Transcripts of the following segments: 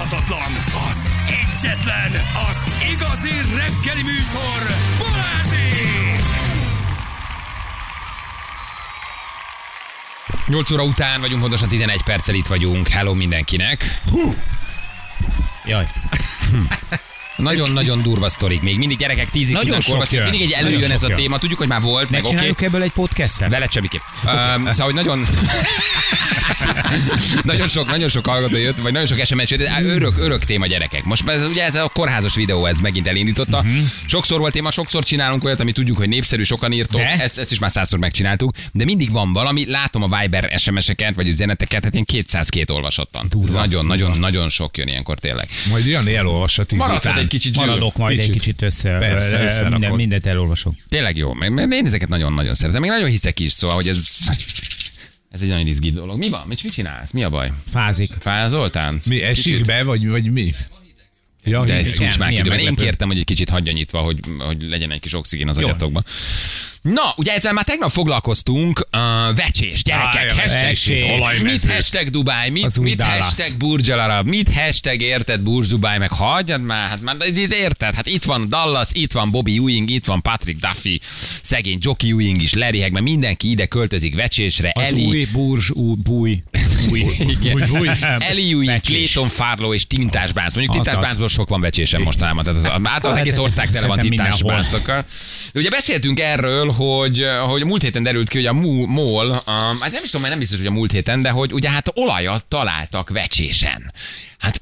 utánozhatatlan, az egyetlen, az igazi reggeli műsor, Balázsék! 8 óra után vagyunk, pontosan 11 perccel itt vagyunk. Hello mindenkinek. Jaj. Nagyon-nagyon durva sztorik. Még mindig gyerekek 10 Nagyon olvasni. jön. Mindig egy előjön ez a jön. téma. Tudjuk, hogy már volt, meg oké. Megcsináljuk ebből egy podcastet? Veled semmiképp. Um, szóval, hogy nagyon, nagyon sok, nagyon sok hallgató jött, vagy nagyon sok SMS jött, örök, örök téma gyerekek. Most ez, ugye ez a kórházas videó, ez megint elindította. Mhm. Sokszor volt téma, sokszor csinálunk olyat, ami tudjuk, hogy népszerű, sokan írtok, De? ezt, ezt, is már százszor megcsináltuk, de mindig van valami, látom a Viber SMS-eket, vagy üzeneteket, hát én 202 olvasottan. Nagyon, nagyon, nagyon sok jön ilyenkor tényleg. Majd Jani elolvassa tíz Maradhat után. egy kicsit zsűr. Maradok majd Kicsit. egy kicsit össze. Persze, ö, összerakod. minden, mindent elolvasok. Tényleg jó, én ezeket nagyon-nagyon szeretem. Még nagyon hiszek is, szóval, hogy ez, ez egy nagyon izgi dolog. Mi van? Mit, mit csinálsz? Mi a baj? Fázik. Fázoltál? Mi esik be, vagy, vagy mi? Ja, De ez igen. szúcs már időben. Én kértem, hogy egy kicsit hagyja nyitva, hogy, hogy legyen egy kis oxigén az Jó. agyatokban. Na, ugye ezzel már tegnap foglalkoztunk, uh, vecsés, gyerekek, hashtag, vecsés. Mit hashtag Dubai, mit, mit Dallas. hashtag Burj Al Arab, mit hashtag érted Burj Dubai, meg hagyjad már, hát már érted, hát itt van Dallas, itt van Bobby Ewing, itt van Patrick Duffy, szegény Jockey Ewing is leriheg, mert mindenki ide költözik vecsésre, Az Eli, új burzs, új, búj. Új. Igen. Új, új. Eli Ewing, Vecsés. Clayton Farlow és Tintás Bánc. Mondjuk Tintás. Báncból sok van vecsésem mostanában, tehát az, hát az egész ország tele van Tintás. Báncokkal. Ugye beszéltünk erről, hogy, hogy a múlt héten derült ki, hogy a MOL, hát nem is tudom, mert nem biztos, hogy a múlt héten, de hogy ugye hát olajat találtak vecsésen. Hát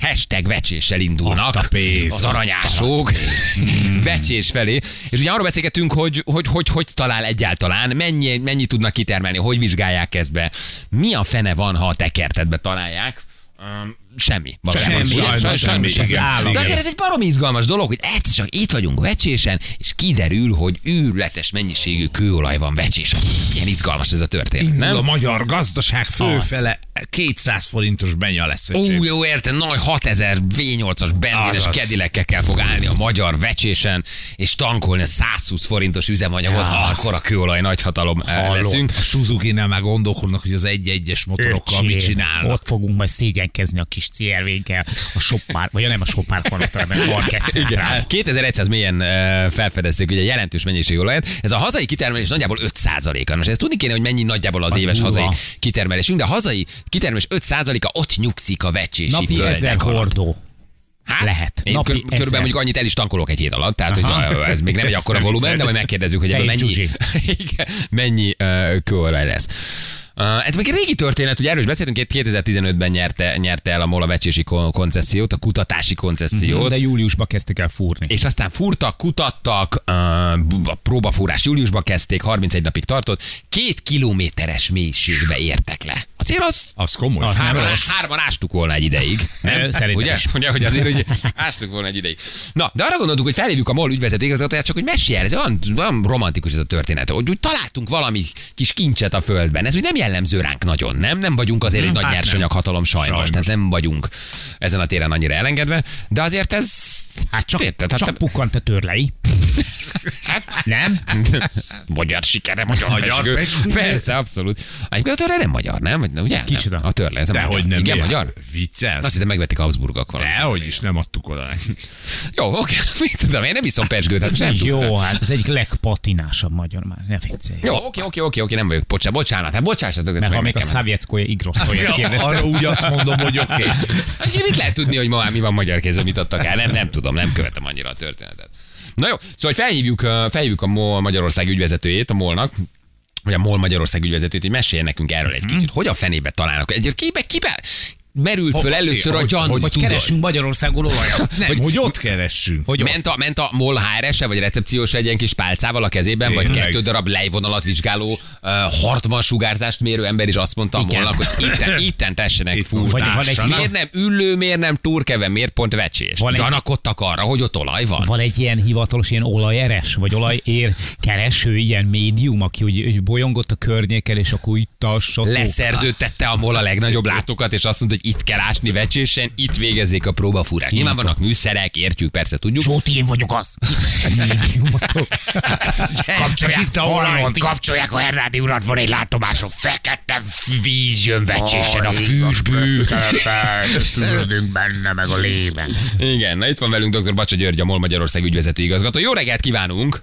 hashtag vecséssel indulnak pénz, az aranyások vecsés felé. És ugye arról beszélgetünk, hogy hogy, hogy, hogy talál egyáltalán, mennyi, mennyi tudnak kitermelni, hogy vizsgálják ezt be. Mi a fene van, ha a tekertetbe találják? Um, semmi. Valójában. Semmi, sajnos Sajnos semmi, semmi. igen. állam. De azért ez egy barom izgalmas dolog, hogy egyszer csak itt vagyunk vecsésen, és kiderül, hogy űrletes mennyiségű kőolaj van vecsésen. Ilyen izgalmas ez a történet, Indul a nem? magyar gazdaság főfele 200 forintos benya lesz. Ó, jó, érted, nagy 6000 V8-as benzines kedilekkel fog állni a magyar vecsésen, és tankolni a 120 forintos üzemanyagot, Ja, akkor a kőolaj nagyhatalom eh, Hallod. leszünk. A Suzuki-nál már gondolkodnak, hogy az egy-egyes motorokkal mit Öcsém, csinálnak. Ott fogunk majd szégyenkezni a kis CRV-kkel, a shopmár, vagy nem a shopmár hanem a market Igen. 2100 mélyen eh, felfedezték ugye jelentős mennyiségű olajat. Ez a hazai kitermelés nagyjából 5%-a. Most ezt tudni kéne, hogy mennyi nagyjából az, Az éves durva. hazai kitermelésünk, de a hazai kitermelés 5%-a ott nyugszik a vecsési Napi földek ezer hordó. Hát, Lehet. Én Napi kör, ezer. körülbelül mondjuk annyit el is tankolok egy hét alatt, tehát hogy ez még nem egy akkora volumen, de majd megkérdezzük, hogy ebből mennyi. Igen, mennyi uh, kőolaj lesz. Uh, ez meg egy régi történet, ugye erről is beszéltünk, 2015-ben nyerte, nyerte el a MOL a vecsési kon- koncesziót, a kutatási koncesziót. De júliusban kezdtek el fúrni. És aztán fúrtak, kutattak, uh, a próbafúrás júliusban kezdték, 31 napig tartott, két kilométeres mélységbe értek le. A cél az, Az komoly. Az nem hárman, rossz. hárman ástuk volna egy ideig. Nem? Szerintem Ugye? is. Ugye, hogy azért hogy ástuk volna egy ideig. Na, de arra gondoltuk, hogy felhívjuk a MOL ügyvezető igazgatóját, csak hogy mesélj ez olyan, olyan romantikus ez a történet, hogy úgy találtunk valami kis kincset a földben. Ez úgy nem jellemző ránk nagyon, nem? Nem vagyunk azért egy nagy hát nyersanyag hatalom sajnos, Sajnos. tehát nem vagyunk ezen a téren annyira elengedve, de azért ez... Hát csak, Érted? Hát csak te- pukkant a törlei. Nem? magyar sikere, magyar, Magyar pezsgő. Persze, abszolút. Egyébként a törle nem magyar, nem? Vagy- Ugye? Kicsoda? Nem. A törle, ez a De magyar. hogy nem. Igen, mi? magyar? Viccelsz? Azt hittem megvették Habsburgok valami. Dehogy is, nem adtuk oda nekik. Jó, oké, mit tudom, én nem iszom pezsgőt, hát nem tudtam. Jó, hát ez egyik legpatinásabb magyar már. Ne viccelj. Jó, oké, oké, oké, oké, nem vagyok. Bocsánat, bocsánat, hát bocsássatok, Mert meg ha még a nekem. Szavjetszkoja Igroszkoja kérdezte. Arra úgy azt mondom, hogy oké. Okay. Hát, mit lehet tudni, hogy ma mi van magyar kézben, mit adtak el? Nem, nem tudom, nem követem annyira a történetet. Na jó, szóval felhívjuk, felhívjuk a MOL Magyarország ügyvezetőjét, a MOL-nak, vagy a MOL Magyarország ügyvezetőjét, hogy meséljen nekünk erről egy kicsit. Hogy a fenébe találnak? Egy kibe, kibe merült föl először a hogy- gyanú, hogy Hogy keresünk Magyarországon olajat. Nem, hogy, hogy ott keressünk. Hogy? Ment a, ment a MOL HR-ese, vagy recepciós egy ilyen kis pálcával a kezében, vagy Tényleg. kettő darab lejvonalat vizsgáló uh, Hartman sugárzást mérő ember is azt mondta a. MOL-nak, hogy itten, itten tessenek Itt fúrni. Miért nem üllő, miért nem turkeve, miért pont vecsés? Van Gyanakodtak arra, hogy ott olaj van. Van egy ilyen hivatalos, ilyen olajeres, vagy olajér kereső, ilyen médium, aki úgy, úgy bolyongott a környéken, és akkor itt a. Leszerződtette a MOL a legnagyobb látókat, és azt mondta, itt kell ásni vecsésen, itt végezzék a próbafúrás. Nyilván vannak műszerek, értjük, persze tudjuk. Zsóti, én vagyok az. Kapcsolják itt a olajat. kapcsolják a Hernádi urat, van egy látomásom, fekete víz jön vecsésen a fűsből. Fürdünk benne, meg a lében. Igen, na itt van velünk dr. Bacsa György, a MOL Magyarország ügyvezető igazgató. Jó reggelt kívánunk!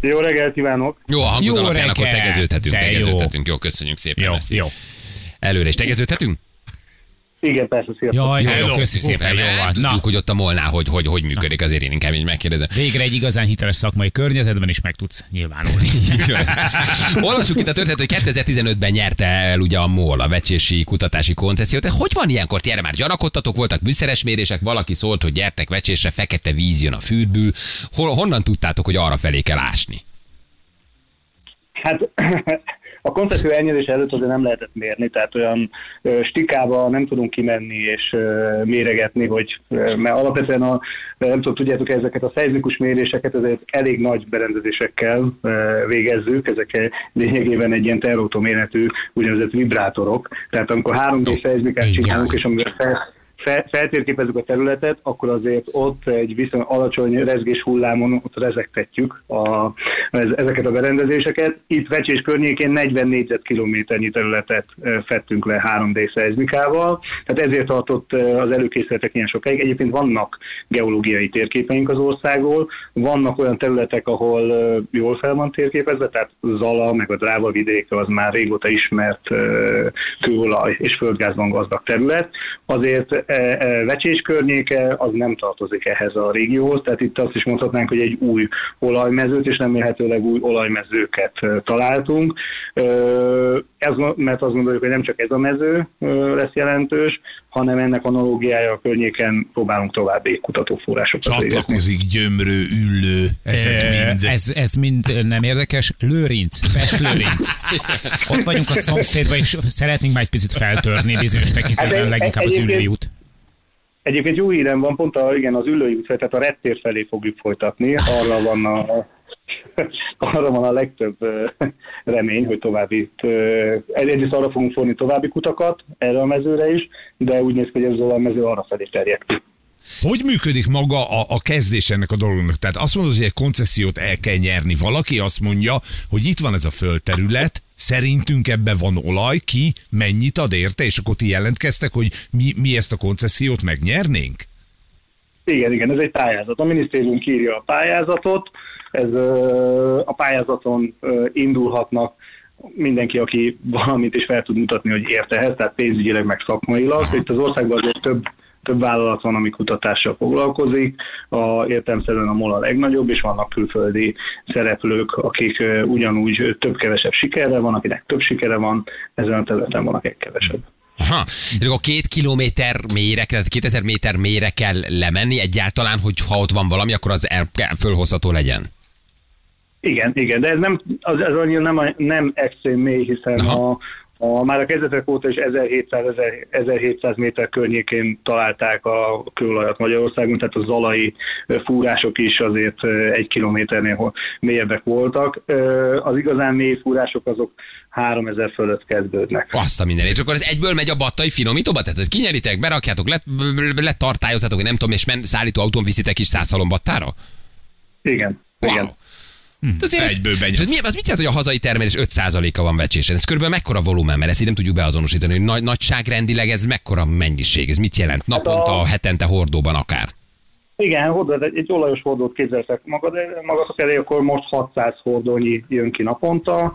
Jó reggelt kívánok! Jó, a hangod Jó alapján akkor reggelt, tegeződhetünk, de jó. tegeződhetünk. Jó, köszönjük szépen Jó, ezt. jó. Előre is tegeződhetünk? Igen, persze, sziasztok. Jaj, Jó, jó, köszi szépen, jó van. Tudjuk, Na, hogy ott a molnál, hogy, hogy, hogy működik, azért én inkább így megkérdezem. végre egy igazán hiteles szakmai környezetben is meg tudsz nyilvánulni. Olvassuk itt a történet, hogy 2015-ben nyerte el ugye a MOL a vecsési kutatási koncesziót. De hogy van ilyenkor? Ti erre már gyanakodtatok, voltak műszeres mérések, valaki szólt, hogy gyertek vecsésre, fekete víz jön a fürdből. Hol, honnan tudtátok, hogy arra felé kell ásni? Hát a koncesszió elnyerés előtt azért nem lehetett mérni, tehát olyan ö, stikába nem tudunk kimenni és ö, méregetni, hogy ö, mert alapvetően a, nem tudom, tudjátok ezeket a szeizmikus méréseket ezért elég nagy berendezésekkel ö, végezzük, ezek lényegében egy ilyen terautoméretű úgynevezett vibrátorok, tehát amikor 3D szeizmikát csinálunk, és amivel fel, fel, feltérképezzük a területet, akkor azért ott egy viszonylag alacsony rezgés hullámon ott rezegtetjük a, ez, ezeket a berendezéseket. Itt Vecsés környékén 40 négyzetkilométernyi területet fettünk le 3D szeizmikával, tehát ezért tartott az előkészületek ilyen sokáig. Egyébként vannak geológiai térképeink az országból, vannak olyan területek, ahol jól fel van térképezve, tehát Zala, meg a Dráva vidéke az már régóta ismert kőolaj és földgázban gazdag terület. Azért Vecsés környéke az nem tartozik ehhez a régióhoz, tehát itt azt is mondhatnánk, hogy egy új olajmezőt, és remélhetőleg új olajmezőket e, találtunk. E, Ez, mert azt gondoljuk, hogy nem csak ez a mező e, lesz jelentős, hanem ennek analógiája a környéken próbálunk további kutatóforrásokat. Csatlakozik gyömrő, üllő, ezek mind. Ez, ez mind nem érdekes. Lőrinc, Pest Lőrinc. Ott vagyunk a szomszédban, és szeretnénk már egy picit feltörni bizonyos tekintetben, Hát egy- leginkább az egyébként- ülői út. Egyébként jó hírem van, pont a, igen, az ülői út, tehát a rettér felé fogjuk folytatni. Arra van a, arra van a legtöbb remény, hogy további, ö, egyrészt arra fogunk forni további kutakat, erre a mezőre is, de úgy néz ki, hogy ez a mező arra felé terjed ki. Hogy működik maga a, a kezdés ennek a dolognak? Tehát azt mondod, hogy egy koncesziót el kell nyerni. Valaki azt mondja, hogy itt van ez a földterület, szerintünk ebben van olaj, ki mennyit ad érte, és akkor ti jelentkeztek, hogy mi, mi ezt a koncesziót megnyernénk? Igen, igen, ez egy pályázat. A minisztérium kírja a pályázatot, ez a pályázaton indulhatnak mindenki, aki valamit is fel tud mutatni, hogy ért ehhez, tehát pénzügyileg meg szakmailag. Itt az országban azért több több vállalat van, ami kutatással foglalkozik, a, értelmszerűen a MOL a legnagyobb, és vannak külföldi szereplők, akik ugyanúgy több-kevesebb sikerre van, akinek több sikere van, ezen a területen van, akik kevesebb. Aha. És akkor két kilométer mélyre, tehát 2000 méter mélyre kell lemenni egyáltalán, hogy ha ott van valami, akkor az el, fölhozható legyen. Igen, igen, de ez nem, az, ez annyira nem, nem extrém mély, hiszen Aha. a, a, már a kezdetek óta is 1700-1700 méter környékén találták a kőolajat Magyarországon, tehát a zalai fúrások is azért egy kilométernél mélyebbek voltak. Az igazán mély fúrások azok 3000 fölött kezdődnek. Azt a mindenét. És akkor ez egyből megy a battai finomítóba? Tehát ezt kinyeritek, berakjátok, let, letartályozzátok, nem tudom, és men, szállító autón viszitek is százszalon battára? Igen, igen. De azért ez, Egyből benyom. és ez mi, az mit jelent, hogy a hazai termelés 5%-a van vecsésen? Ez körülbelül mekkora volumen, mert ezt így nem tudjuk beazonosítani, hogy nagy, nagyságrendileg ez mekkora mennyiség, ez mit jelent? Naponta, a- hetente, hordóban akár. Igen, hordó, egy, egy olajos hordót képzeltek magad, magatok elé, akkor most 600 hordónyi jön ki naponta.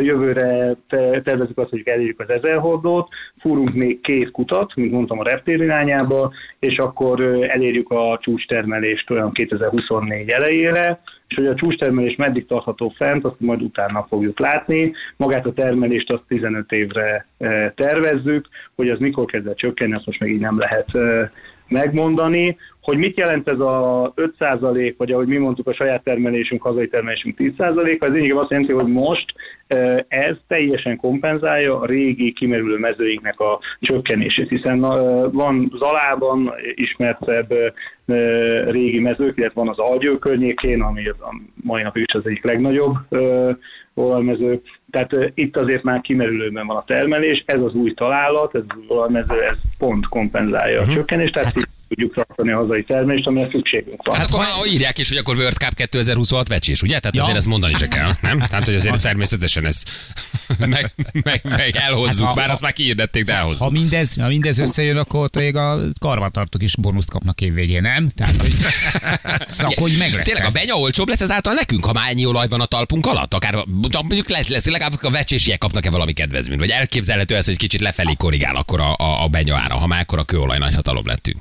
Jövőre te, tervezzük azt, hogy elérjük az 1000 hordót, fúrunk még két kutat, mint mondtam, a reptér irányába, és akkor elérjük a csúcstermelést olyan 2024 elejére, és hogy a csúcstermelés meddig tartható fent, azt majd utána fogjuk látni. Magát a termelést azt 15 évre tervezzük, hogy az mikor kezd el csökkenni, azt most még így nem lehet eh, megmondani. Hogy mit jelent ez a 5% vagy ahogy mi mondtuk, a saját termelésünk, hazai termelésünk 10%, az lényegében azt jelenti, hogy most ez teljesen kompenzálja a régi kimerülő mezőinknek a csökkenését, hiszen van Zalában ismertebb régi mezők, illetve van az Algyő környékén, ami a mai napig is az egyik legnagyobb olajmező, Tehát itt azért már kimerülőben van a termelés, ez az új találat, ez az olajmező, ez pont kompenzálja a csökkenést, tehát uh-huh. Tudjuk tartani a hazai termelést, amire szükségünk van. Hát akkor már írják is, hogy akkor World Cup 2026 vecsés, ugye? Tehát Ja. azért ezt mondani se kell, nem? Tehát, hogy azért természetesen ez meg, meg, meg elhozzuk, Hát, ha- bár azt már kiirdették, de Ha elhozzuk. mindez, ha mindez összejön, akkor ott még a karbantartók is bónuszt kapnak évvégén, nem? Tehát, hogy, akkor hogy meg lesz. Tényleg a benya olcsóbb lesz ezáltal nekünk, ha már ennyi olaj van a talpunk alatt? Akár mondjuk lesz, lesz legalább a vecsésiek kapnak-e valami kedvezményt? Vagy elképzelhető ez, hogy kicsit lefelé korrigál akkor a, a, a benya ára, ha már akkor a kőolaj nagyhatalom lettünk?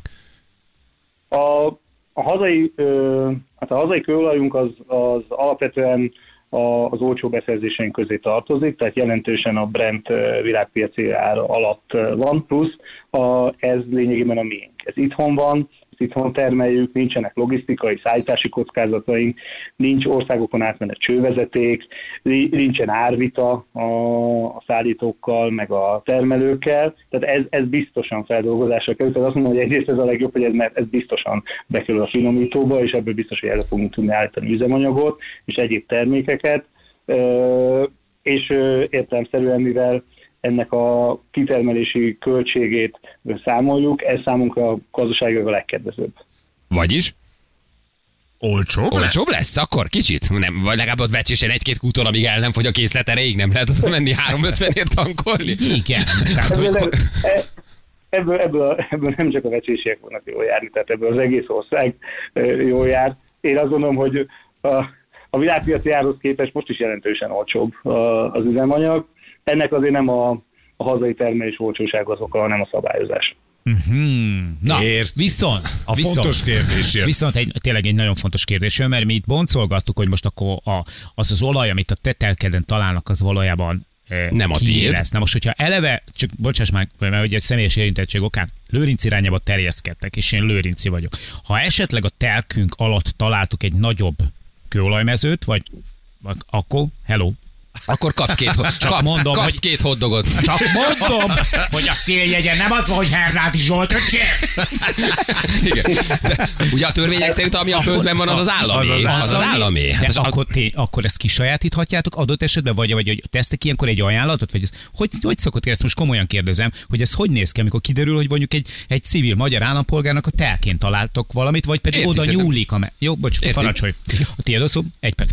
A, a hazai, ö, hát a hazai kőolajunk az, az alapvetően a, az olcsó beszerzéseink közé tartozik, tehát jelentősen a Brent világpiaci ára alatt van, plusz a, ez lényegében a miénk. Ez itthon van, ezt itthon termeljük, nincsenek logisztikai, szállítási kockázataink, nincs országokon átmenő csővezeték, ni- nincsen árvita a, szállítókkal, meg a termelőkkel, tehát ez, ez biztosan feldolgozásra kerül. Tehát azt mondom, hogy egyrészt ez a legjobb, hogy ez, mert ez biztosan bekerül a finomítóba, és ebből biztos, hogy elő fogunk tudni állítani üzemanyagot és egyéb termékeket. És értelemszerűen, mivel ennek a kitermelési költségét számoljuk, ez számunkra gazdaságilag a legkedvezőbb. Vagyis? Olcsó? Olcsóbb lesz akkor kicsit? Nem, vagy legalább ott vecsésen egy-két kúton, amíg el nem fogy a készlet erejéig, nem lehet oda menni 350-ért tankolni? Igen. Tehát, hogy, Ebből, nem, e- ebből, ebből, ebből nem csak a vecsésiek fognak jól járni, tehát ebből az egész ország ö, jól jár. Én azt gondolom, hogy a, a világpiaci árhoz képest most is jelentősen olcsóbb az üzemanyag. Ennek azért nem a, a hazai termelés olcsóság az oka, hanem a szabályozás. hmm, na, Ért. viszont, A viszont, fontos kérdés jön. Viszont egy, tényleg egy nagyon fontos kérdés jön, mert mi itt boncolgattuk, hogy most akkor a, az az olaj, amit a tetelkeden találnak, az valójában eh, Nem a tiéd. lesz. Na most, hogyha eleve, csak bocsáss már, mert ugye személyes érintettség okán Lőrinc irányába terjeszkedtek, és én Lőrinci vagyok. Ha esetleg a telkünk alatt találtuk egy nagyobb kőolajmezőt, vagy vagy akkor, hello, Akkor kapsz két, kapsz, mondom, kapsz hogy- két hoddogot. csak mondom, hogy a széljegyen nem az hogy Hernádi Zsolt, öcsém! Igen. De, ugye a törvények szerint, ami a földben van, az az állami. Az az Az az állami. Hát az, akkor, té, akkor ezt kisajátíthatjátok adott esetben, vagy, vagy hogy tesztek ilyenkor egy ajánlatot, vagy ez, hogy, hogy szokott ezt most komolyan kérdezem, hogy ez hogy néz ki, amikor kiderül, hogy mondjuk egy, egy civil magyar állampolgárnak a telként találtok valamit, vagy pedig Érti, oda szerintem. nyúlik. A me- Jó, bocs, parancsolj. A tiéd? Egy perc.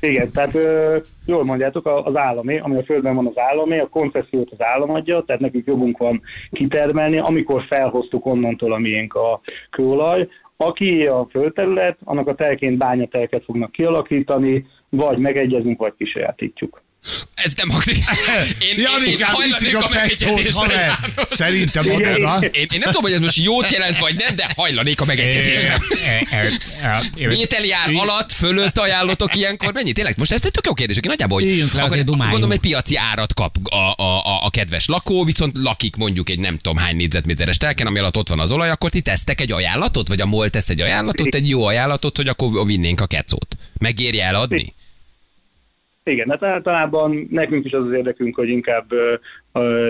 Igen, tehát ö, jól mondjátok, az állami, ami a földben van az állami, a koncesziót az állam adja, tehát nekünk jogunk van kitermelni, amikor felhoztuk onnantól a miénk a kőolaj. Aki a földterület, annak a telként bányatelket fognak kialakítani, vagy megegyezünk, vagy kisajátítjuk. Ez nem hangzik. Én, én, én Janikám, viszik a a pecót, haver. Szerintem oda. Én, én nem tudom, hogy ez most jót jelent, vagy nem, de hajlanék a megegyezésre. Mételi ár alatt, fölött ajánlotok ilyenkor mennyi? Tényleg, most ez egy tök jó kérdés, aki nagyjából, hogy akkor, gondolom egy piaci árat kap a, a, a, a, kedves lakó, viszont lakik mondjuk egy nem tudom hány négyzetméteres telken, ami alatt ott van az olaj, akkor ti tesztek egy ajánlatot, vagy a MOL tesz egy ajánlatot, egy jó ajánlatot, hogy akkor vinnénk a kecót. Megérje eladni? Igen, hát általában nekünk is az az érdekünk, hogy inkább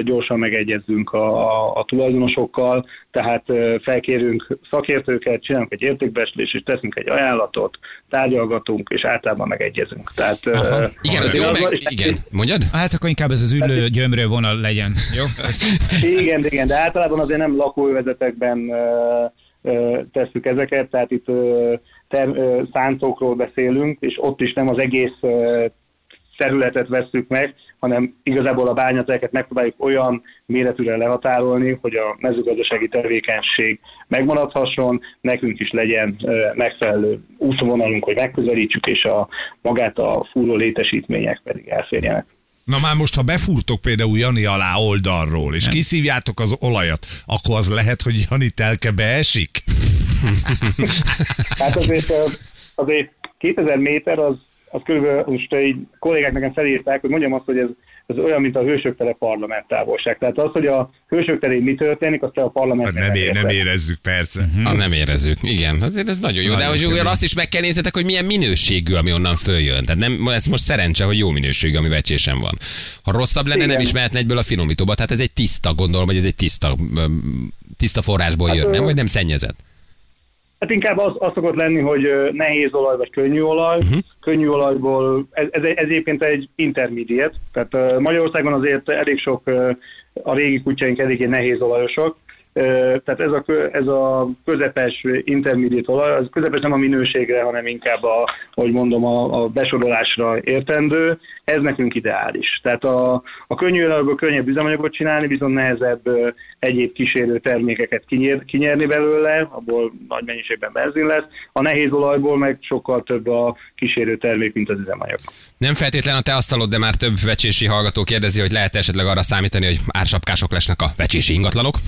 gyorsan megegyezzünk a, a, a tulajdonosokkal, tehát felkérünk szakértőket, csinálunk egy értékbeslést, és teszünk egy ajánlatot, tárgyalgatunk, és általában megegyezünk. Tehát, Aha. Igen, az jó, az- meg, és- igen. Mondjad? Hát akkor inkább ez az üllő gyömrő vonal legyen. Jó? Igen, igen, de általában azért nem lakóövezetekben ö, tesszük ezeket, tehát itt ter, szántókról beszélünk, és ott is nem az egész területet vesszük meg, hanem igazából a bányatelket megpróbáljuk olyan méretűre lehatárolni, hogy a mezőgazdasági tevékenység megmaradhasson, nekünk is legyen megfelelő útvonalunk, hogy megközelítsük, és a magát a fúró létesítmények pedig elférjenek. Na már most, ha befúrtok például Jani alá oldalról, és kiszívjátok az olajat, akkor az lehet, hogy Jani telke beesik? Hát azért, azért 2000 méter az, az körülbelül, most így kollégák nekem felírták, hogy mondjam azt, hogy ez, ez olyan, mint a hősök tere parlament távolság. Tehát az, hogy a hősök terén mi történik, azt te a parlament Hát nem, é- nem érezzük, persze. Ah, nem érezzük. Igen, hát ez nagyon jó. De Nagyon hogy kemény. azt is meg kell nézzetek, hogy milyen minőségű, ami onnan följön. Tehát nem, ez most szerencse, hogy jó minőségű, ami vecsésen van. Ha rosszabb lenne, nem Igen. is mehetne egyből a finomítóba. Tehát ez egy tiszta, gondolom, hogy ez egy tiszta, tiszta forrásból jön, nem? Vagy nem szennyezett. Hát inkább az, az szokott lenni, hogy nehéz olaj vagy könnyű olaj. Uh-huh. Könnyű olajból, ez, ez, ez egyébként egy intermediate, tehát Magyarországon azért elég sok, a régi kutyáink eléggé nehéz olajosok, tehát ez a, ez a közepes intermediate olaj, az közepes nem a minőségre, hanem inkább a, hogy mondom, a, a besorolásra értendő, ez nekünk ideális. Tehát a, a könnyű olajból könnyebb üzemanyagot csinálni, viszont nehezebb ö, egyéb kísérő termékeket kinyer, kinyerni belőle, abból nagy mennyiségben benzin lesz. A nehéz olajból meg sokkal több a kísérő termék, mint az üzemanyag. Nem feltétlen a te asztalod, de már több vecsési hallgató kérdezi, hogy lehet esetleg arra számítani, hogy ársapkások lesznek a vecsési ingatlanok.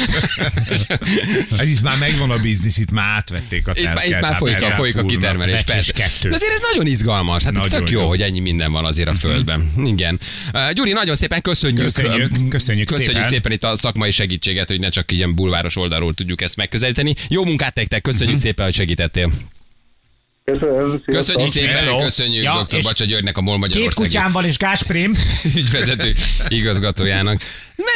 Itt már megvan a biznisz, itt már átvették a Itt, már- itt már hát folyik, a, folyik a kitermelés, persze. kettő. De azért ez nagyon izgalmas, hát ez Nagyon tök jó, jó. hogy ennyi minden van azért a földben. Igen. Uh, Gyuri, nagyon szépen köszönjük. Köszönjük, köszönjük köszönjük szépen. szépen itt a szakmai segítséget, hogy ne csak ilyen bulváros oldalról tudjuk ezt megközelíteni. Jó munkát nektek, köszönjük szépen, hogy segítettél. Köszönöm. Köszönjük szépen, Hello. köszönjük Ja, dr. Bacsa Györgynek, a MOL Két Magyarországi kutyám van és Gásprim. ügyvezető igazgatójának.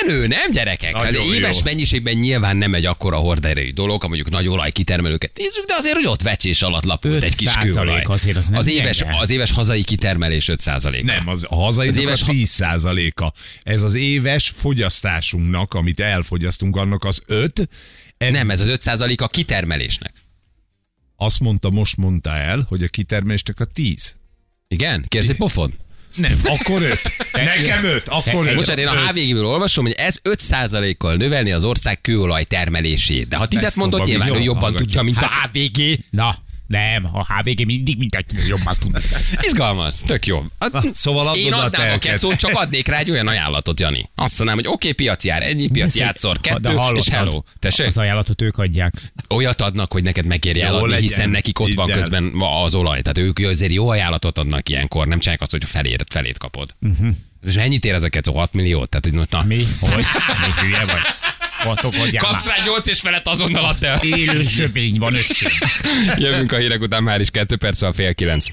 Menő, nem gyerekek? Hát Nagyon éves jó. mennyiségben nyilván nem egy akkora horderejű dolog, ha mondjuk nagy olajkitermelőket nézzük, de azért, hogy ott vecsés alatt lapult egy kis 5% kőolaj. azért az nem az, éves, gyenge. az éves hazai kitermelés 5 Nem, az, a hazai Az éves a ha- 10 a Ez az éves fogyasztásunknak, amit elfogyasztunk, annak az 5. Nem, ez az 5 a kitermelésnek. Azt mondta, most mondta el, hogy a kitermelésnek a 10. Igen? Kérsz egy pofon? Nem, akkor 5. Nekem 5, akkor 5. Bocsánat, én a HVG-ből olvasom, hogy ez 5%-kal növelni az ország kőolaj termelését. De ha 10 Ezt mondott, mondom, nyilván ő jobban hallgatja. tudja, mint a HVG. Na, nem, a HVG mindig mindenkinek jobban tud. Izgalmas, tök jó. Na, szóval adod Én a adnám a telket. kecót, csak adnék rá egy olyan ajánlatot, Jani. Azt mondanám, hogy oké, okay, piaci ár, ennyi, piaci átszor, kettő, és hello. Tessék? Az ajánlatot ők adják. Olyat adnak, hogy neked megéri Jó eladni, legyen. hiszen nekik ott van közben az olaj. Tehát ők azért jó ajánlatot adnak ilyenkor, nem csinálják azt, hogy felét, felét kapod. Uh-huh. És mennyit ér ez a kecó? 6 milliót? Tehát, hogy na, Mi? Hogy? Mi hülye vagy? Adják Kapsz rá 8 és felett azonnal add el. Élő sövény van öcsém. Jövünk a hírek után már is 2 perc, a fél 9.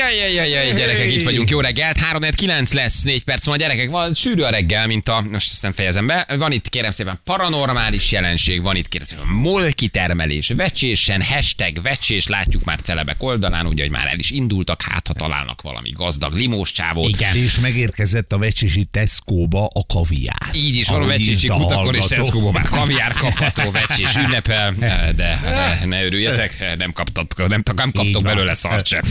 Ajajajajaj, ajaj, ajaj, gyerekek, itt vagyunk, jó reggelt. 3 9 lesz, 4 perc van a gyerekek, van sűrű a reggel, mint a, most ezt nem fejezem be. Van itt kérem szépen paranormális jelenség, van itt kérem szépen Molki termelés, vecsésen, hashtag vecsés, látjuk már celebek oldalán, úgy hogy már el is indultak, hát ha találnak valami gazdag limós csávót. Igen. És megérkezett a vecsési Tesco-ba a kaviár. Így is van a vecsési kutakon és Tesco-ba már kaviár kapható, vecsés ünnepel, de ne örüljetek, nem kaptatok, nem, nem kaptok belőle szart sem.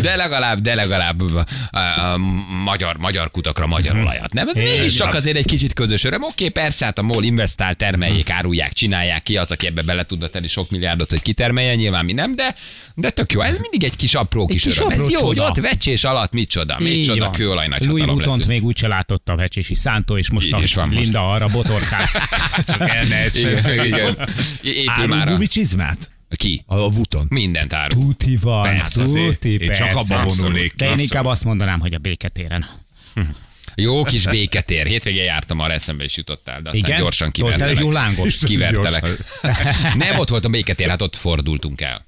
De legalább, de legalább a, a magyar, magyar kutakra magyar olajat. Nem, de mégis csak azért egy kicsit közös öröm. Oké, persze, hát a MOL investál, termeljék, árulják, csinálják ki, az, aki ebbe bele tudna tenni sok milliárdot, hogy kitermeljen, nyilván mi nem, de, de tök jó. Ez mindig egy kis apró kis, kis öröm. Ez apró jó, hogy ott vecsés alatt micsoda, micsoda kőolaj nagy Louis Vuittont még úgyse látott a vecsési szántó, és most Így a van most. Linda arra botorkál. Csak el ne Igen, igen. Épül már gumicsizmát? Ki? A, a Vuton. Mindent árul. Tuti van, Persze, azért. tuti, Én csak persze. abba vonulnék De én inkább azt mondanám, hogy a béketéren. Jó kis béketér. Hétvégén jártam, arra eszembe is jutottál, de aztán Igen? gyorsan kivertelek. egy jó lángos. Kivertelek. Nem ott volt a béketér, hát ott fordultunk el.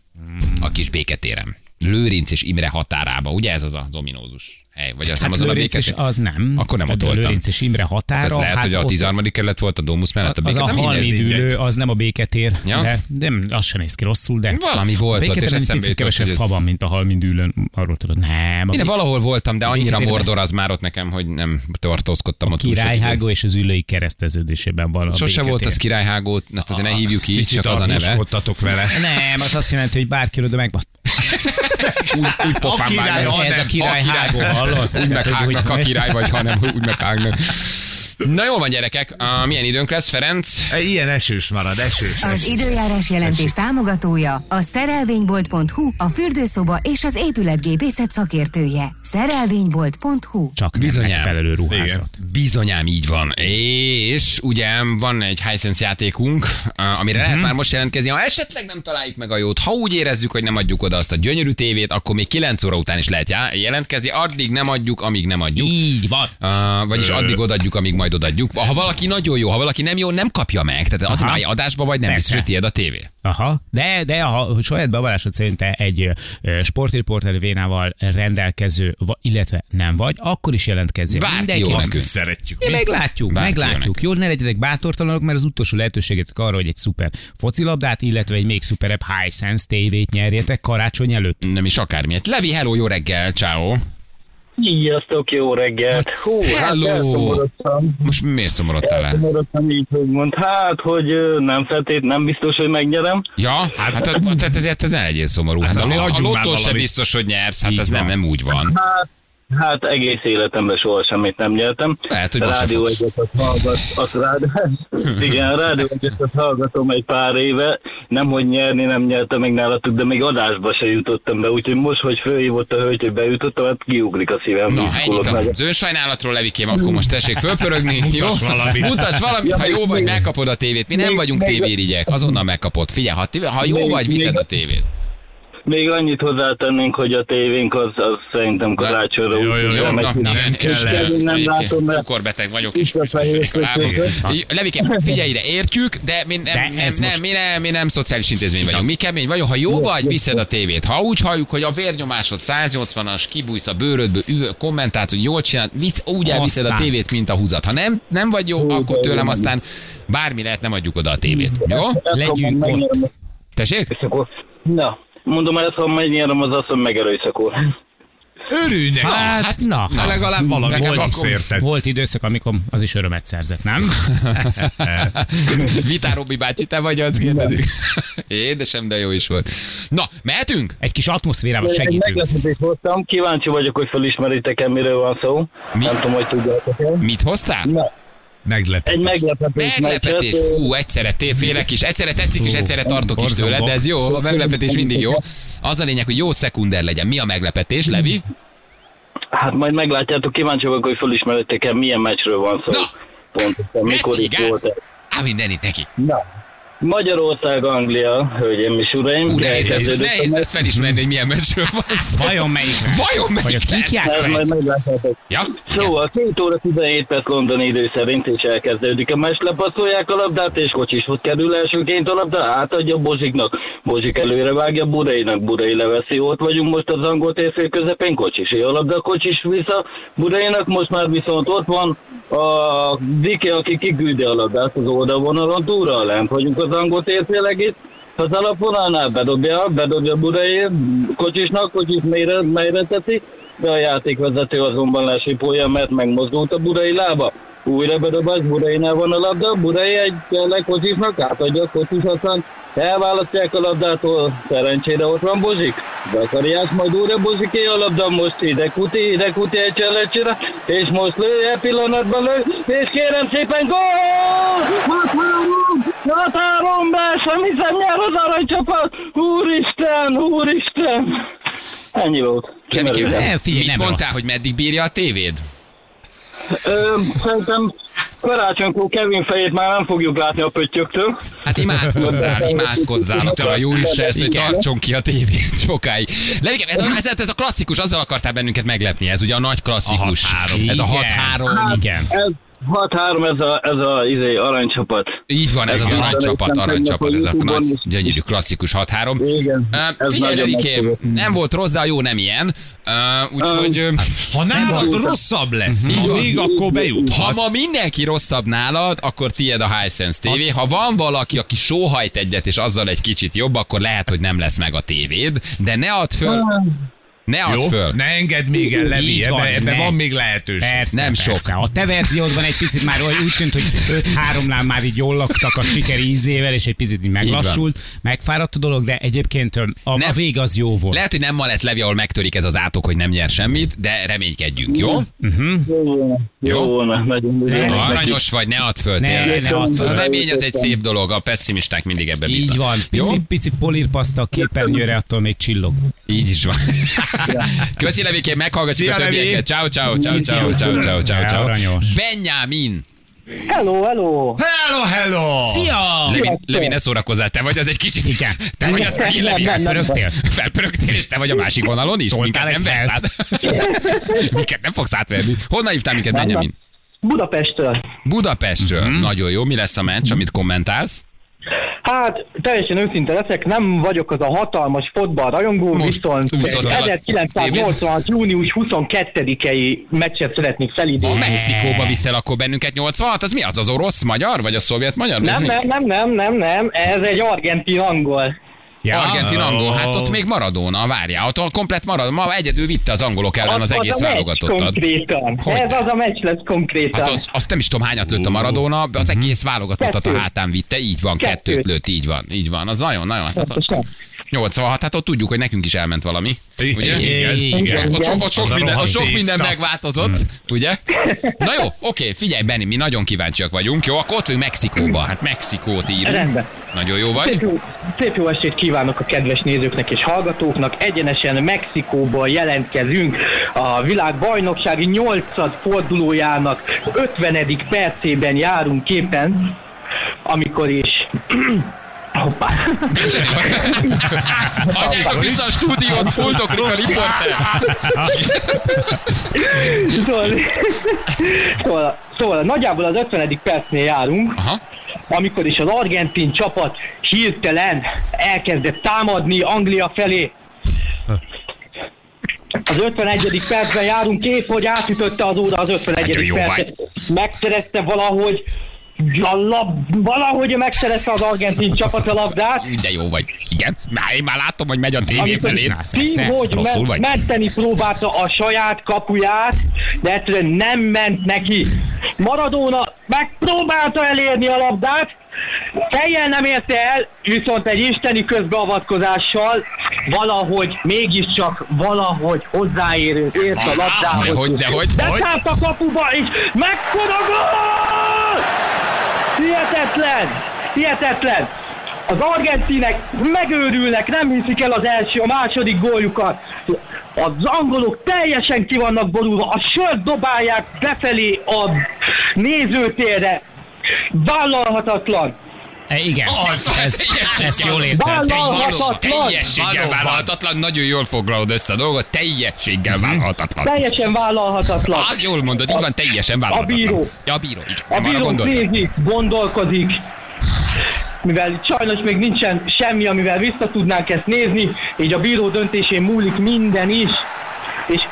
A kis béketéren. Lőrinc és Imre határába, ugye ez az a dominózus hely? Vagy az nem Hát azon a Lőrinc és béketér? az nem. Akkor nem ott A voltam. Lőrinc és Imre határa. Ez lehet, hát hogy a ott- 13. kerület volt a Domus mellett a Az a béketér. de mindegy. halmidülő, az nem a béketér, Ja? de nem, az sem néz ki rosszul, de... Valami volt ott, és eszembe jutott, kevesebb fa van, mint a halmidülőn. Arról tudod, nem. A Én valahol voltam, de annyira mordor az már ott nekem, hogy nem tartózkodtam ott királyhágó és az ülői kereszteződésében van a Sose volt az királyhágót, hát azért ne hívjuk így, csak az a neve. vele. Nem, az azt jelenti, hogy bárki oda megbaszt. Úgy, úgy pofán király, vágnak. ha Ez nem, a királyhágó, hallod? Úgy meghágnak a király, vagy ha nem, úgy meghágnak. Na jól van gyerekek, uh, milyen időnk lesz, Ferenc? Ilyen esős marad, esős. Az időjárás jelentés támogatója a szerelvénybolt.hu, a fürdőszoba és az épületgépészet szakértője. Szerelvénybolt.hu Csak Bizonyám. megfelelő ruházat. Bizonyám így van. És ugye van egy Hisense játékunk, amire lehet már most jelentkezni. Ha esetleg nem találjuk meg a jót, ha úgy érezzük, hogy nem adjuk oda azt a gyönyörű tévét, akkor még 9 óra után is lehet jelentkezni. Addig nem adjuk, amíg nem adjuk. Így van. Uh, vagyis addig odaadjuk, amíg majd majd odaadjuk. Ha valaki nagyon jó, ha valaki nem jó, nem kapja meg. Tehát az, hogy adásba vagy, nem Persze. biztos, hogy tiéd a tévé. Aha, de, de ha saját bevallásod szerint te egy sportriporter vénával rendelkező, illetve nem vagy, akkor is jelentkezzél. Bárki jó azt nekünk. Szeretjük. Ja, meglátjuk, Bárki meglátjuk. Jó, ne legyetek bátortalanok, mert az utolsó lehetőségetek arra, hogy egy szuper focilabdát, illetve egy még szuperebb Hisense tévét nyerjetek karácsony előtt. Nem is akármilyet. Levi, hello, jó reggel, ciao. Sziasztok, jó reggelt! Hú, hello! hát. Most miért szomorodtál el? Így, hogy mond, hát, hogy nem feltét, nem biztos, hogy megnyerem. Ja, hát, hát tehát ezért ez ne legyél szomorú. Hát, Hát a, a lottó se valamit. biztos, hogy nyersz, hát Így ez nem, nem úgy van. Hát, hát egész életemben soha semmit nem nyertem. Lehet, hogy rádió egyetet hallgat, azt rád, igen, rádió egyetet hallgatom egy pár éve, nem hogy nyerni nem nyertem még nálatuk, de még adásba se jutottam be, úgyhogy most, hogy fölhívott a hölgy, hogy bejutottam, hát kiugrik a szívem. Na, ennyit meg. az önsajnálatról, Levikém, akkor most tessék fölpörögni. jó? Mutass valamit. Mutass valamit, ha jó vagy, megkapod a tévét. Mi nem vagyunk tévérigyek, azonnal megkapod. Figyelj, ha, ti- ha jó Még- vagy, viszed a tévét. Még annyit hozzátennénk, hogy a tévénk az, az szerintem karácsonyra Jó, jó, úgy- jó, Jó, na, hogy- igen, kell ez. Nem látom, mert- cukorbeteg vagyok, és. Levikém, figyelj ide, értjük, de mi nem, nem, ez nem, mi, nem, mi nem szociális intézmény vagyunk. Mi kemény vagyunk, ha jó vagy, viszed a tévét. Ha úgy halljuk, hogy a vérnyomásod 180-as, kibújsz a bőrödből, üvö- kommentált, hogy jól csinált, visz, úgy elviszed a tévét, mint a húzat. Ha nem, nem vagy jó, akkor tőlem aztán bármi lehet, nem adjuk oda a tévét. Jó? Legyünk ott. Tessék? Na, mondom el, ha megnyerem, az azt, hogy megerőszakol. Örülj neki. Hát, na, Hát legalább valami kapsz akkor- érted. Volt időszak, amikor az is örömet szerzett, nem? Vitár Robi bácsi, te vagy az kérdezik. Édesem, de jó is volt. Na, mehetünk? Egy kis atmoszférával segítünk. meglepetést hoztam, kíváncsi vagyok, hogy felismeritek-e, miről van szó. Mi? Nem tudom, hogy tudjátok-e. Mit hoztál? Na, Meglepett. egy meglepetés. Meglepetés, meccset, hú, egyszerre félek is, egyszerre tetszik és egyszerre tartok is tőle, de ez jó, a meglepetés mindig jó. Az a lényeg, hogy jó szekunder legyen. Mi a meglepetés, Levi? Hát majd meglátjátok, kíváncsi vagyok, hogy felismeritek-e, milyen meccsről van szó. Na! Pontosan, mikor itt volt Á, mindenit neki. Na, Magyarország, Anglia, hölgyeim és uraim. Ú, nehéz elkezdődött a nehéz lesz felismerni, hogy milyen meccsről van szó. Vajon melyik? Vajon Vagy melyik? kik Ez játszanak? majd meglátjátok. Ja? Szóval 2 óra 17 perc londoni idő szerint és elkezdődik a meccs, lepaszolják a labdát, és kocsishoz kerül elsőként a labda, átadja Bozsiknak. Bozsik előre vágja Bureinak, Burei leveszi, ott vagyunk most az angol térfél közepén, kocsisé a labda, kocsis vissza Bureinak, most már viszont ott van a Dike, aki kiküldi a labdát az oldalvonalon túlra, lent vagyunk az angol térfél egész, az alapvonalnál bedobja, bedobja Budai kocsisnak, kocsis mélyre, mélyre teszi, de a játékvezető azonban lesipolja, mert megmozdult a Budai lába. Újra bedobás, Burainál van a labda, Burai egy tényleg kocsisnak átadja a kocsis, aztán elválasztják a labdától, szerencsére ott van Bozsik. Zakariás, majd újra Bozsiké a labda, most ide kuti, ide kuti egy csellecsére, és most lő, e pillanatban lő, és kérem szépen gól! Határon, határon be, sem hiszem nyer az aranycsapat, úristen, úristen! Ennyi volt. Nem, figyelj, nem mondtál, rossz. hogy meddig bírja a tévéd? Ö, szerintem karácsonykor Kevin fejét már nem fogjuk látni a pöttyöktől. Hát imádkozzál, imádkozzál a jó Isten, hogy tartson ki a tévét sokáig. Levikém, ez, a- ez, ez a klasszikus, azzal akartál bennünket meglepni, ez ugye a nagy klasszikus. A 6-3. Ez a Igen. 6-3. Igen. Ez 6-3 ez a, ez a izé, aranycsapat. Így van, ez az Igen. aranycsapat, aranycsapat, ez a nagy, gyönyörű klasszikus 6-3. Igen, Uh, ez figyelj, megszokott. nem volt rossz, de a jó nem ilyen. Uh, úgyhogy uh, Ha nálad rosszabb lesz, Így ha még akkor ha bejuthatsz. ma mindenki rosszabb nálad, akkor tiéd a Hisense TV. Ha van valaki, aki sóhajt egyet, és azzal egy kicsit jobb, akkor lehet, hogy nem lesz meg a tévéd, de ne add föl, ne add Jó? föl. Ne engedd még el, Levi, Így van, ebben ebbe ne. van még lehetőség. Persze, Nem persze. sok. A te verziódban egy picit már úgy tűnt, hogy 5-3-nál már így jól laktak a siker ízével, és egy picit így meglassult, megfáradt a dolog, de egyébként a, Nem. a vég az jó volt. Lehet, hogy nem ma lesz Levi, ahol megtörik ez az átok, hogy nem nyer semmit, de reménykedjünk, jó? Jó volna. Jó? Jó volna. Ne. Aranyos vagy, ne add föl, Ne, tényleg. ne add föl. A remény az egy szép dolog, a pessimisták mindig ebbe bíznak. Így van. Pici, pici polírpaszta a képernyőre, attól még csillog. Így is van. Köszi Levikém, meghallgatjuk Szia, a többieket. Ciao, ciao, ciao, ciao, ciao, ciao, ciao, ciao. Benjamin. Hello, hello! Hello, hello! Szia! Levi, Levi, ne szórakozzál, te vagy az egy kicsit. Igen. Te vagy az megint Levi. Felpörögtél? Felpörögtél, és te vagy a másik vonalon is. Toltál Minket nem versz felt. át. Minket nem fogsz átverni. Honnan hívtál minket, Benjamin? Budapestről. Budapestről. Nagyon jó. Mi lesz a meccs, amit kommentálsz? Hát, teljesen őszinte leszek, nem vagyok az a hatalmas fotball rajongó, Most viszont úszott el a 1980 június 22-i meccset szeretnék felidézni. Mexikóba viszel akkor bennünket 86, az mi az, az orosz magyar, vagy a szovjet magyar? Nem, nem, nem, nem, nem, nem, ez egy argentin angol. Ja. Argentin angol, hát ott még Maradona, várjál, ott a komplet Maradona, ma egyedül vitte az angolok ellen az Az egész válogatottat. konkrétan. Hogyne. Ez az a meccs lesz konkrétan. Hát az, azt nem is tudom hányat lőtt a Maradona, az egész válogatottat a hátán vitte, így van, kettőt, Kettőt. lőtt, így van, így van, az nagyon, nagyon, hát. 86, hát ott tudjuk, hogy nekünk is elment valami, ugye? Igen, Igen. igen. Ott, sok, ott sok, minden, ott sok minden megváltozott, ugye? Na jó, oké, figyelj Benni, mi nagyon kíváncsiak vagyunk. Jó, akkor ott vagyunk Mexikóba. Hát Mexikót írunk. Rendben. Nagyon jó vagy. Szép jó, szép jó estét kívánok a kedves nézőknek és hallgatóknak. Egyenesen Mexikóból jelentkezünk a világ bajnoksági 8. fordulójának 50. percében járunk képen, amikor is Hoppá. Adjátok vissza a stúdiót, fuldoklik a riporter. Szóval, szóval, szóval nagyjából az 50. percnél járunk, Aha. amikor is az argentin csapat hirtelen elkezdett támadni Anglia felé. Az 51. percben járunk, épp hogy átütötte az óra az 51. Nagyon jó percet. Megszerezte valahogy, a lab, valahogy megszerezte az argentin csapat a labdát, De jó vagy. Igen, már én már látom, hogy megy a tévé felé. hogy Rosszul vagy. menteni próbálta a saját kapuját, de egyszerűen nem ment neki. Maradona megpróbálta elérni a labdát, fejjel nem érte el, viszont egy isteni közbeavatkozással valahogy mégiscsak valahogy hozzáérünk, ért a labdához. De hogy, de hogy? A kapuba, és mekkora gól! Hihetetlen! Hihetetlen! Az argentinek megőrülnek, nem hiszik el az első, a második góljukat. Az angolok teljesen ki vannak borulva, a sört dobálják befelé a nézőtérre. Vállalhatatlan! E, igen, Az, ez, teljességgel. ezt jól. Vállalhatatlan! Teljességgel vállalhatatlan, nagyon jól foglalod össze a dolgot, teljességgel vállalhatatlan. Teljesen vállalhatatlan! Ah, jól mondod, így van, teljesen vállalhatatlan. bíró. Ja, a bíró, így. A bíró nézi, gondolkozik, mivel itt sajnos még nincsen semmi, amivel vissza tudnánk ezt nézni, így a bíró döntésén múlik minden is, és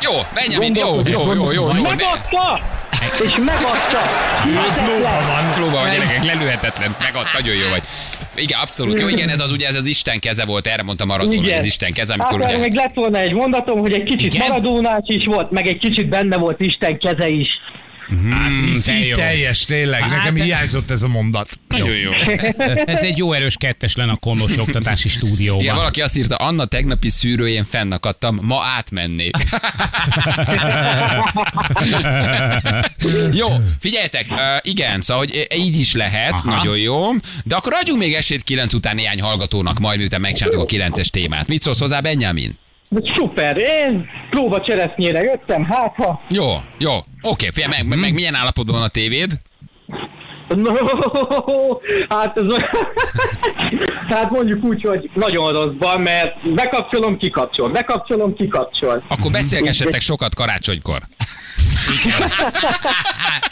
Jó, Benjamin, jó, jó, jó, jó, jó. Megadta! És megadta! Hihetetlen! van. Flóba vagy gyerekek, lelőhetetlen, megad, nagyon jó vagy. Igen, abszolút. Jó, igen, ez az ugye ez az Isten keze volt, erre mondta Maradona, hogy az Isten keze, Hát amikor erre ugye... még lett volna egy mondatom, hogy egy kicsit Igen? maradónás is volt, meg egy kicsit benne volt Isten keze is. Hát így, te így jó. teljes, tényleg. Nekem Hát- hiányzott ez a mondat. Nagyon jó. Ez egy jó erős kettes lenne a Konnos oktatási Igen, stúdióban. valaki azt írta, Anna tegnapi szűrőjén fennakadtam, ma átmennék. jó, figyeljetek, uh, igen, szóval hogy így is lehet, Aha. nagyon jó, de akkor adjunk még esélyt 9 után néhány hallgatónak, majd miután megcsináltuk a 9-es témát. Mit szólsz hozzá, Benjamin? Szuper, én próba cseresznyére jöttem, hát ha Jó, jó, oké, figyelj, meg, meg, meg milyen állapotban van a tévéd? No, hát ez hát mondjuk úgy, hogy nagyon rosszban, mert bekapcsolom, kikapcsol, bekapcsolom, kikapcsol. Akkor beszélgessetek sokat karácsonykor.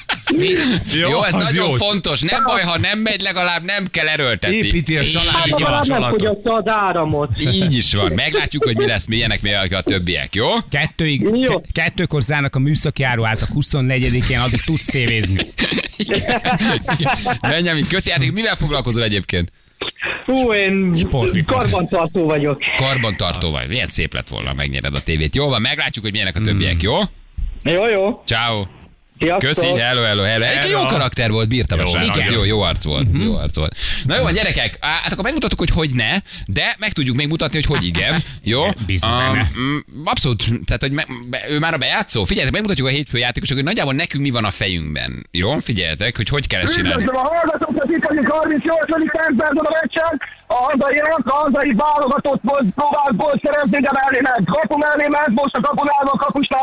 Jó, jó ez nagyon jó. fontos. Nem baj, ha nem megy, legalább nem kell erőltetni. Építi a Hát családi legalább nem kapcsolatot. fogyatta az áramot. Így is van. Meglátjuk, hogy mi lesz, milyenek mi a többiek, jó? Kettőig, Jó. ke- kettőkor zárnak a műszaki áruházak, 24-én addig tudsz tévézni. Benjamin, köszi játék. Mivel foglalkozol egyébként? Hú, én Sportriport. karbantartó vagyok. Karbantartó vagy. Milyen szép lett volna, megnyered a tévét. Jó van, meglátjuk, hogy milyenek a többiek, jó? Jó, jó. Ciao. Sziasztok. Köszi, hello, hello, hello. Egy jó karakter volt, bírtam Jó, nagyon. Jó, jó arc volt. Jó arc volt. Na jó, van, gyerekek, á, hát akkor megmutattuk, hogy hogy ne, de meg tudjuk még mutatni, hogy hogy igen. Jó? Mm, abszolút, tehát, hogy me, be, ő már a bejátszó. Figyeljetek, megmutatjuk a hétfő játékosok, hogy nagyjából nekünk mi van a fejünkben. Jó? Figyeljetek, hogy hogy kell ezt csinálni. Üdvözlöm a hallgatókat, itt vagyunk 38. percben a meccsen. A hazaiak, a hazai válogatott volt, próbált gólt szerezni, de mellé ment. Kapu mellé ment, most a kapunál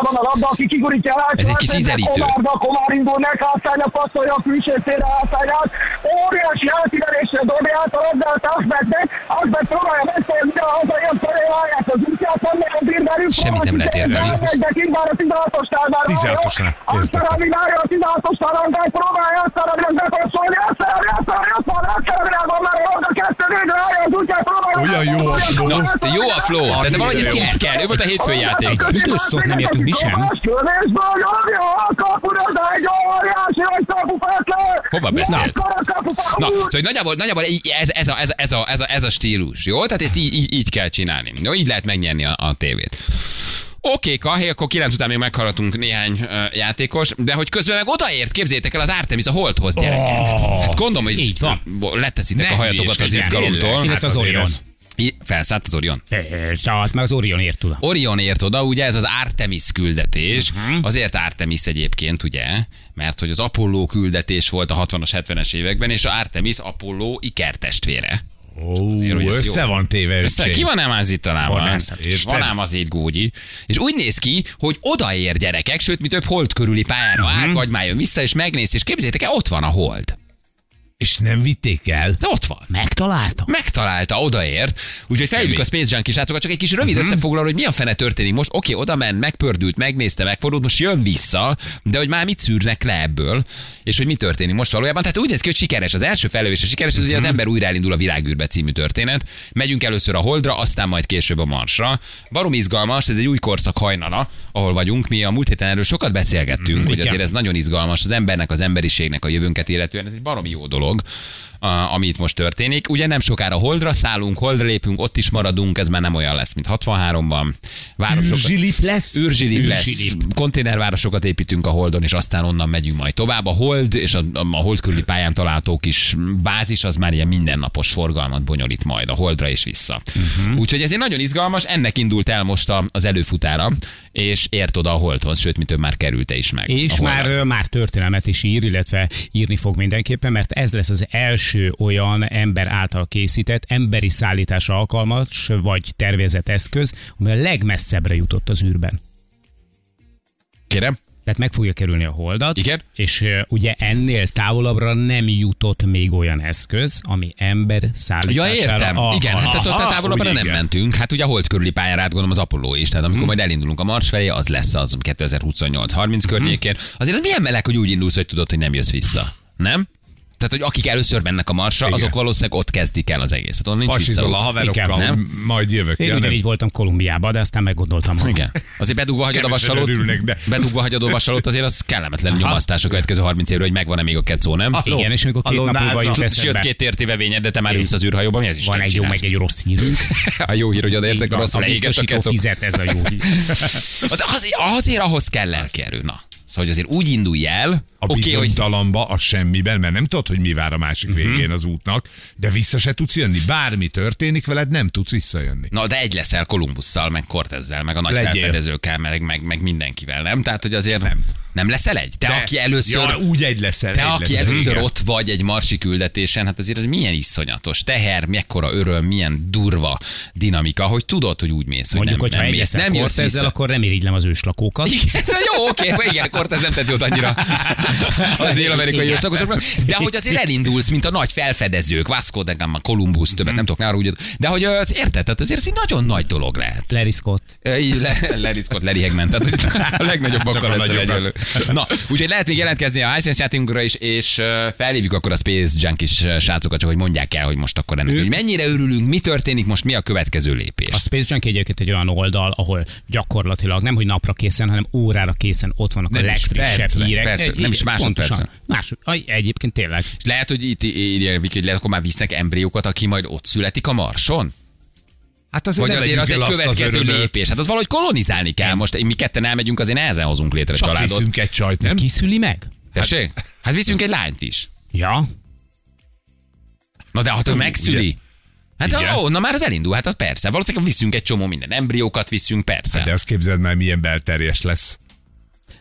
van a labda, aki kigurítja a Ez egy kis ízelítő. Omar közben a komár indul, meg hátszányra passzolja a külső szélre hátszányát, óriási átiverésre dobja át a labdát Ahmednek, Ahmed próbálja az a ilyen felé állják az útját, meg a bírverünk, Semmit nem lehet érteni. de kint már a 16-osnál már 16-osnál, Aztán amíg várja a 16-osnál, András próbálja aztán, amíg bepasszolni, aztán, aztán, aztán, aztán, aztán, már a labda kezdte végre, állja az útját, próbálja. Olyan jó a flow. De jó a flow, tehát valahogy ezt így kell. Ő volt a hétfői játék. Büdös szót nem értünk mi sem. Hova beszélt? Na, szóval nagyjából, nagyjából ez, ez, a, ez, a, ez, a, ez, a, ez a stílus, jó? Tehát ezt így, így, így kell csinálni. Jó, így lehet megnyerni a, a tévét. Oké, Kahé, akkor 9 után még meghallgatunk néhány uh, játékos, de hogy közben meg odaért, képzétek el az Artemis a Holdhoz, gyerekek. Oh. Hát gondolom, hogy Így van. leteszitek a Ne hajatokat az izgalomtól. az Hát azért Orion. Felszállt az Orion. Szállt, meg az Orion ért oda. Orion ért oda, ugye ez az Artemis küldetés. Uh-huh. Azért Artemis egyébként, ugye, mert hogy az Apollo küldetés volt a 60-as, 70-es években, és a Artemis Apollo ikertestvére. Ó, hogy ez jó. össze van téve Össze, ki van ám az itt talán? Van, ám az itt Gógyi. És úgy néz ki, hogy odaér gyerekek, sőt, mi több hold körüli pályára Mhm. át, vagy már jön vissza, és megnéz, és képzeljétek el, ott van a hold. És nem vitték el? De ott van. Megtaláltam. Megtalálta, odaért. Úgyhogy felhívjuk a Space Junkie srácokat, csak egy kis rövid uh-huh. összefoglaló, hogy mi a fene történik most. Oké, oda ment, megpördült, megnézte, megfordult, most jön vissza, de hogy már mit szűrnek le ebből, és hogy mi történik most valójában. Tehát úgy néz ki, hogy sikeres. Az első felövés a sikeres, ez ugye az ember újra elindul a világűrbe című történet. Megyünk először a Holdra, aztán majd később a Marsra. Barom izgalmas, ez egy új korszak hajnala, ahol vagyunk. Mi a múlt héten erről sokat beszélgettünk, hogy azért ez nagyon izgalmas az embernek, az emberiségnek a jövőnket illetően. Ez egy baromi jó dolog a, ami itt most történik. Ugye nem sokára Holdra szállunk, Holdra lépünk, ott is maradunk, ez már nem olyan lesz, mint 63-ban. Városokat, Zsilip lesz? űrzsilip lesz. Űrzsilip. Konténervárosokat építünk a Holdon, és aztán onnan megyünk majd tovább. A Hold és a, a Hold körüli pályán található kis bázis, az már ilyen mindennapos forgalmat bonyolít majd a Holdra és vissza. Uh-huh. Úgyhogy ezért nagyon izgalmas, ennek indult el most a- az előfutára, és ért oda a Holdhoz, sőt, mitől már kerülte is meg. És már, már történelmet is ír, illetve írni fog mindenképpen, mert ez lesz az első olyan ember által készített, emberi szállításra alkalmas vagy tervezett eszköz, ami a legmesszebbre jutott az űrben. Kérem? Tehát meg fogja kerülni a holdat, Igen. és ugye ennél távolabbra nem jutott még olyan eszköz, ami ember Ja, szállítására értem. Igen, hát tehát Aha, ott távolabbra nem igen. mentünk. Hát ugye a hold körüli pályára át gondolom az Apollo is. Tehát amikor Mhm. majd elindulunk a Mars felé, az lesz az 2028-30 környékén. Azért ez milyen meleg, hogy úgy indulsz, hogy tudod, hogy nem jössz vissza. Nem? Tehát, hogy akik először mennek a Marsra, Igen. azok valószínűleg ott kezdik el az egészet. Onnan nincs Pasizol a haverokkal, Igen, nem? majd jövök. Én ugyanígy voltam Kolumbiában, de aztán meggondoltam magam. Igen. Azért bedugva hagyod a vasalót, örülnek, de- bedugva hagyod a vasalót, azért az kellemetlen nyomasztás a következő 30 évre, hogy megvan-e még a kecó, nem? Halló, Igen, és amikor két halló, nap múlva jut Sőt, két értévevényed, de te már ülsz az űrhajóban, mi ez is van egy jó, meg egy rossz hírünk. A jó hír, hogy odaértek, a rosszul a leégett a kecó. fizet, ez a jó hír. De azért, ahhoz kell lelkerő, na. Szóval, hogy azért úgy indulj el, A oké, hogy a semmiben, mert nem tudod, hogy mi vár a másik Mhm. végén az útnak, de vissza se tudsz jönni. Bármi történik veled, nem tudsz visszajönni. Na, de egy leszel Kolumbusszal, meg Cortezzel, meg a nagy Legyél. felfedezőkkel, meg, meg, meg mindenkivel, nem? Tehát, hogy azért nem, Nem. leszel egy? Te, De- aki először... Ja, úgy egy leszel. Te, egy aki leszel, először igen. ott vagy egy marsi küldetésen, hát azért ez milyen iszonyatos teher, mekkora öröm, milyen durva dinamika, hogy tudod, hogy úgy mész, hogy Mondjuk, nem, hogy ha nem mész, nem jössz Cortezzel, vissza. akkor nem irigylem az őslakókat. Igen, na jó, oké, igen, Cortez nem tett jót annyira a dél-amerikai őslakosoknak, de hogy azért elindulsz, mint a nagy felfedezők, Vasco da Gama, Columbus, többet nem tudok nála úgy, de hogy az érted, tehát azért ez egy nagyon nagy dolog lehet. Larry Scott. Le, Larry Scott, Larry Hegman, tehát hogy a legnagyobbak Csak a lesz. Na, úgyhogy lehet még jelentkezni a iSense játékunkra is, és felhívjuk akkor a Space Junkies srácokat, csak hogy mondják el, hogy most akkor ennek, hogy mennyire örülünk, mi történik most, mi a következő lépés. A Space Junkie egyébként egy olyan oldal, ahol gyakorlatilag nem, hogy napra készen, hanem órára készen ott vannak Nem a is legfrissebb percre, hírek. persze, Egy- nem is másodpercen. aj, egyébként tényleg. És lehet, hogy itt írják, Viki, hogy lehet, akkor már visznek embriókat, aki majd ott születik a Marson? Hát azért Vagy azért az egy az következő örömöt. lépés. Hát az valahogy kolonizálni kell. Most mi ketten elmegyünk, azért nehezen hozunk létre Csak családot. viszünk egy csajt, nem? Kiszüli meg? Tessék? Hát viszünk egy lányt is. Ja. Na de hát ő megszüli. Hát Igen. ó, na már az elindul, hát az persze. Valószínűleg viszünk egy csomó minden. Embriókat viszünk, persze. De azt képzeld már, milyen belterjes lesz.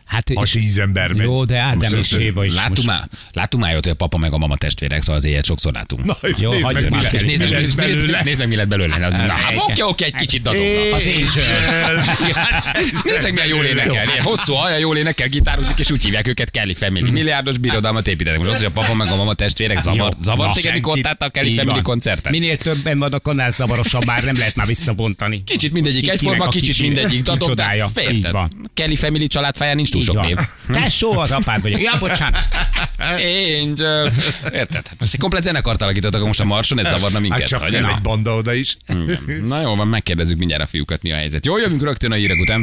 Hát, A tízember megy. Jó, de Ádám és Éva is Látunk már, látunk már hogy a papa meg a mama testvérek, szóval az ilyet sokszor látunk. Na, Jó, nézd hagyjuk meg, mi már, lesz- és nézd mi meg, lesz nézd, nézd, belőle. nézd meg, mi lett belőle. Az, na, hát, oké, oké, egy kicsit dadognak. Az Angel. Nézd meg, milyen jól énekel. Hosszú haja, jól énekel, gitározik, és úgy hívják őket Kelly Family. Milliárdos birodalmat építettek. Most az, hogy a papa meg a mama testvérek zavar, Jó. zavar Na, téged, mikor a Kelly Family koncerten? Minél többen vannak, annál zavarosabb, már nem lehet már visszabontani. Kicsit mindegyik egyforma, kicsit kicsi- mindegyik dadog, de kicsodája. Így férted. van. Kelly Family családfáján nincs túl sok név. Tesó, az apád vagyok. Ja, bocsánat. Angel. Érted? Hát most egy komplet zenekart alakítottak most a Marson, ez zavarna minket. Hát csak egy banda oda is. Na jó van, megkérdezzük mindjárt a fiúkat, mi a helyzet. Jó, jövünk rögtön a hírek után.